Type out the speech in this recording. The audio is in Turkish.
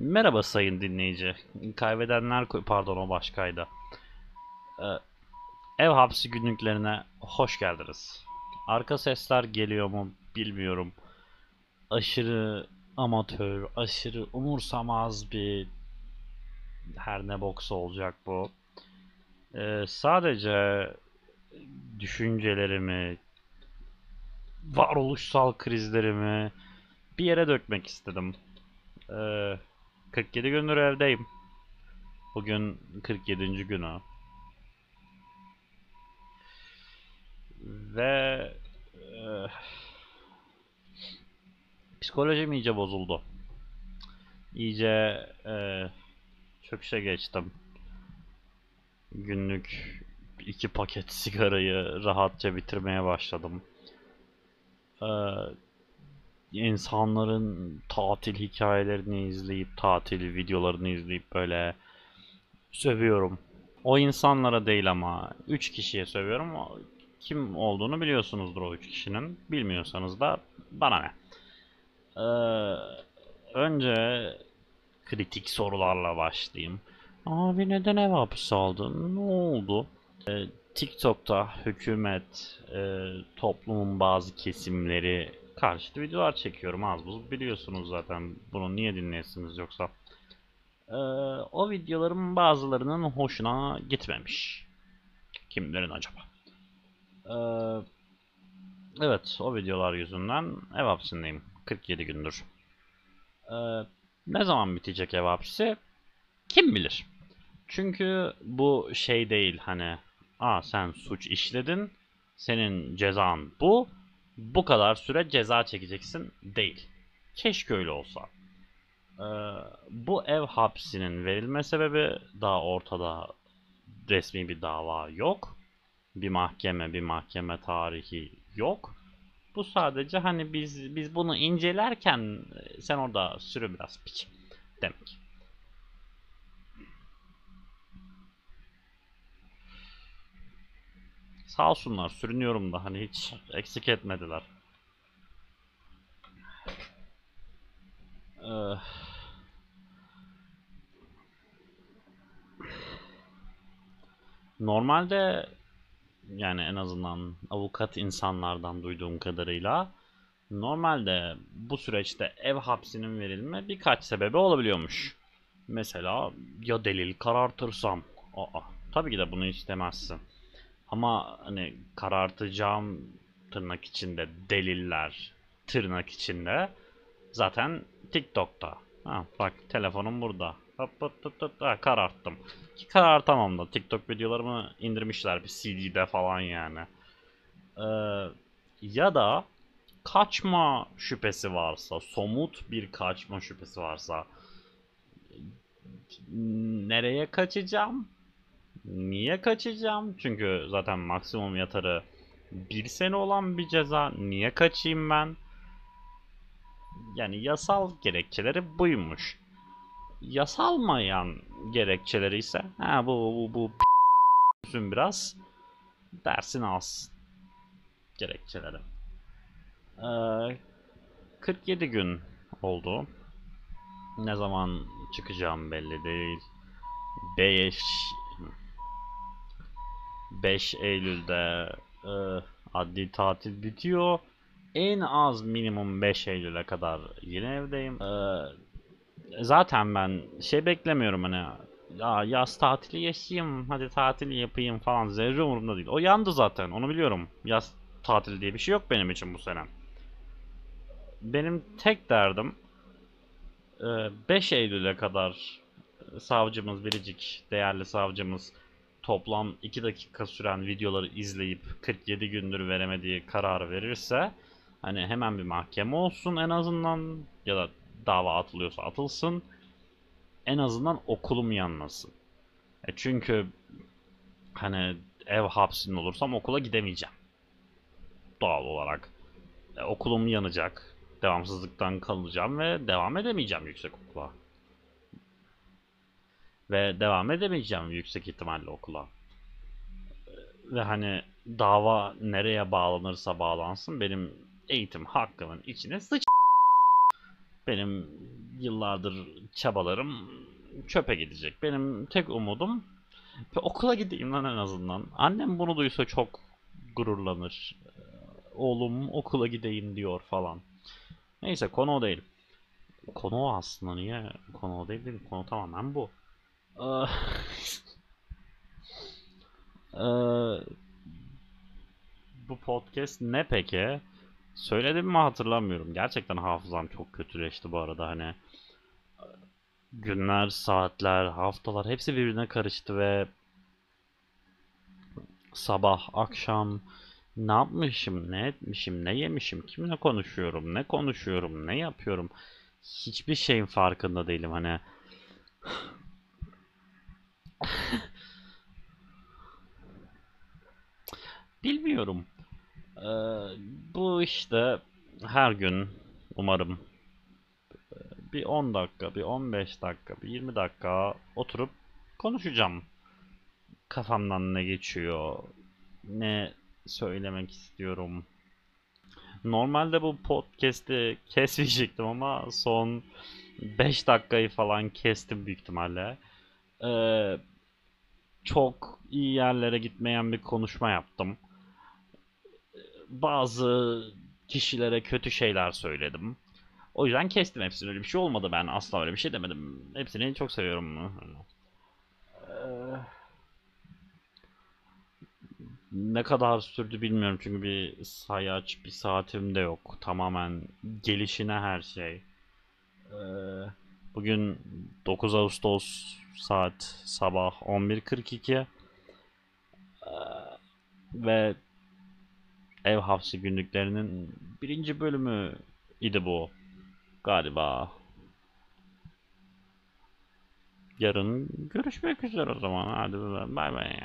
Merhaba sayın dinleyici. Kaybedenler pardon o başkaydı. Ee, ev hapsi günlüklerine hoş geldiniz. Arka sesler geliyor mu bilmiyorum. Aşırı amatör, aşırı umursamaz bir her ne boksa olacak bu. Ee, sadece düşüncelerimi, varoluşsal krizlerimi bir yere dökmek istedim. Ee, 47 gündür evdeyim. Bugün 47. günü. Ve e, psikolojim iyice bozuldu. İyice e, çöküşe geçtim. Günlük iki paket sigarayı rahatça bitirmeye başladım. Ee, insanların tatil hikayelerini izleyip, tatil videolarını izleyip böyle sövüyorum. O insanlara değil ama 3 kişiye sövüyorum. Kim olduğunu biliyorsunuzdur o 3 kişinin. Bilmiyorsanız da bana ne. Ee, önce kritik sorularla başlayayım. Abi neden ev hapsi aldın? Ne oldu? Ee, TikTok'ta hükümet, e, toplumun bazı kesimleri karşıtı videolar çekiyorum. Az buz biliyorsunuz zaten. Bunu niye dinleyesiniz yoksa? Ee, o videoların bazılarının hoşuna gitmemiş. Kimlerin acaba? Ee, evet, o videolar yüzünden ev hapsindeyim. 47 gündür. Ee, ne zaman bitecek ev hapsi? Kim bilir? Çünkü bu şey değil hani Aa sen suç işledin. Senin cezan bu. Bu kadar süre ceza çekeceksin değil. Keşke öyle olsa. Ee, bu ev hapsinin verilme sebebi daha ortada resmi bir dava yok. Bir mahkeme, bir mahkeme tarihi yok. Bu sadece hani biz biz bunu incelerken e, sen orada sürü biraz piç demek. Sağ olsunlar sürünüyorum da hani hiç eksik etmediler. Ee, Normalde yani en azından avukat insanlardan duyduğum kadarıyla normalde bu süreçte ev hapsinin verilme birkaç sebebi olabiliyormuş. Mesela ya delil karartırsam. Aa, tabii ki de bunu istemezsin. Ama hani karartacağım tırnak içinde deliller tırnak içinde zaten TikTok'ta. Ha, bak telefonum burada. Hop hop hop hop ha, kararttım. Ki karartamam da TikTok videolarımı indirmişler bir CD'de falan yani. Ee, ya da kaçma şüphesi varsa, somut bir kaçma şüphesi varsa nereye kaçacağım? Niye kaçacağım? Çünkü zaten maksimum yatarı bir sene olan bir ceza. Niye kaçayım ben? Yani yasal gerekçeleri buymuş. Yasalmayan gerekçeleri ise ha bu bu bu p***sün biraz dersin alsın gerekçeleri. Ee, 47 gün oldu. Ne zaman çıkacağım belli değil. 5 5 Eylül'de e, adli tatil bitiyor. En az minimum 5 Eylül'e kadar yine evdeyim. E, zaten ben şey beklemiyorum hani ya yaz tatili yaşayayım, hadi tatil yapayım falan zerre umurumda değil. O yandı zaten, onu biliyorum. Yaz tatili diye bir şey yok benim için bu sene. Benim tek derdim e, 5 Eylül'e kadar savcımız Biricik, değerli savcımız toplam 2 dakika süren videoları izleyip 47 gündür veremediği kararı verirse hani hemen bir mahkeme olsun en azından ya da dava atılıyorsa atılsın en azından okulum yanmasın. E çünkü hani ev hapsinde olursam okula gidemeyeceğim. Doğal olarak. E, okulum yanacak. Devamsızlıktan kalacağım ve devam edemeyeceğim yüksek okula. Ve devam edemeyeceğim yüksek ihtimalle okula. Ve hani dava nereye bağlanırsa bağlansın benim eğitim hakkımın içine sıç benim yıllardır çabalarım çöpe gidecek. Benim tek umudum ve okula gideyim lan en azından. Annem bunu duysa çok gururlanır. Oğlum okula gideyim diyor falan. Neyse konu o değil. Konu o aslında niye? Konu o değil değil mi? Konu tamamen bu. Eee, eee, bu podcast ne peki? Söyledim mi hatırlamıyorum. Gerçekten hafızam çok kötüleşti bu arada hani. Günler, saatler, haftalar hepsi birbirine karıştı ve sabah, akşam ne yapmışım, ne etmişim, ne yemişim, kimle konuşuyorum, ne konuşuyorum, ne yapıyorum. Hiçbir şeyin farkında değilim hani. Bilmiyorum. Ee, bu işte her gün umarım bir 10 dakika, bir 15 dakika, bir 20 dakika oturup konuşacağım. Kafamdan ne geçiyor, ne söylemek istiyorum. Normalde bu podcast'i kesmeyecektim ama son 5 dakikayı falan kestim büyük ihtimalle. Ee, çok iyi yerlere gitmeyen bir konuşma yaptım. Bazı kişilere kötü şeyler söyledim. O yüzden kestim hepsini. Öyle bir şey olmadı ben. Asla öyle bir şey demedim. Hepsini çok seviyorum. Ee, ne kadar sürdü bilmiyorum çünkü bir sayaç, bir saatim de yok. Tamamen gelişine her şey. Ee, bugün 9 Ağustos saat sabah 11.42 Ee, ve ev hapsi günlüklerinin birinci bölümü idi bu galiba. Yarın görüşmek üzere o zaman. Hadi bay bay.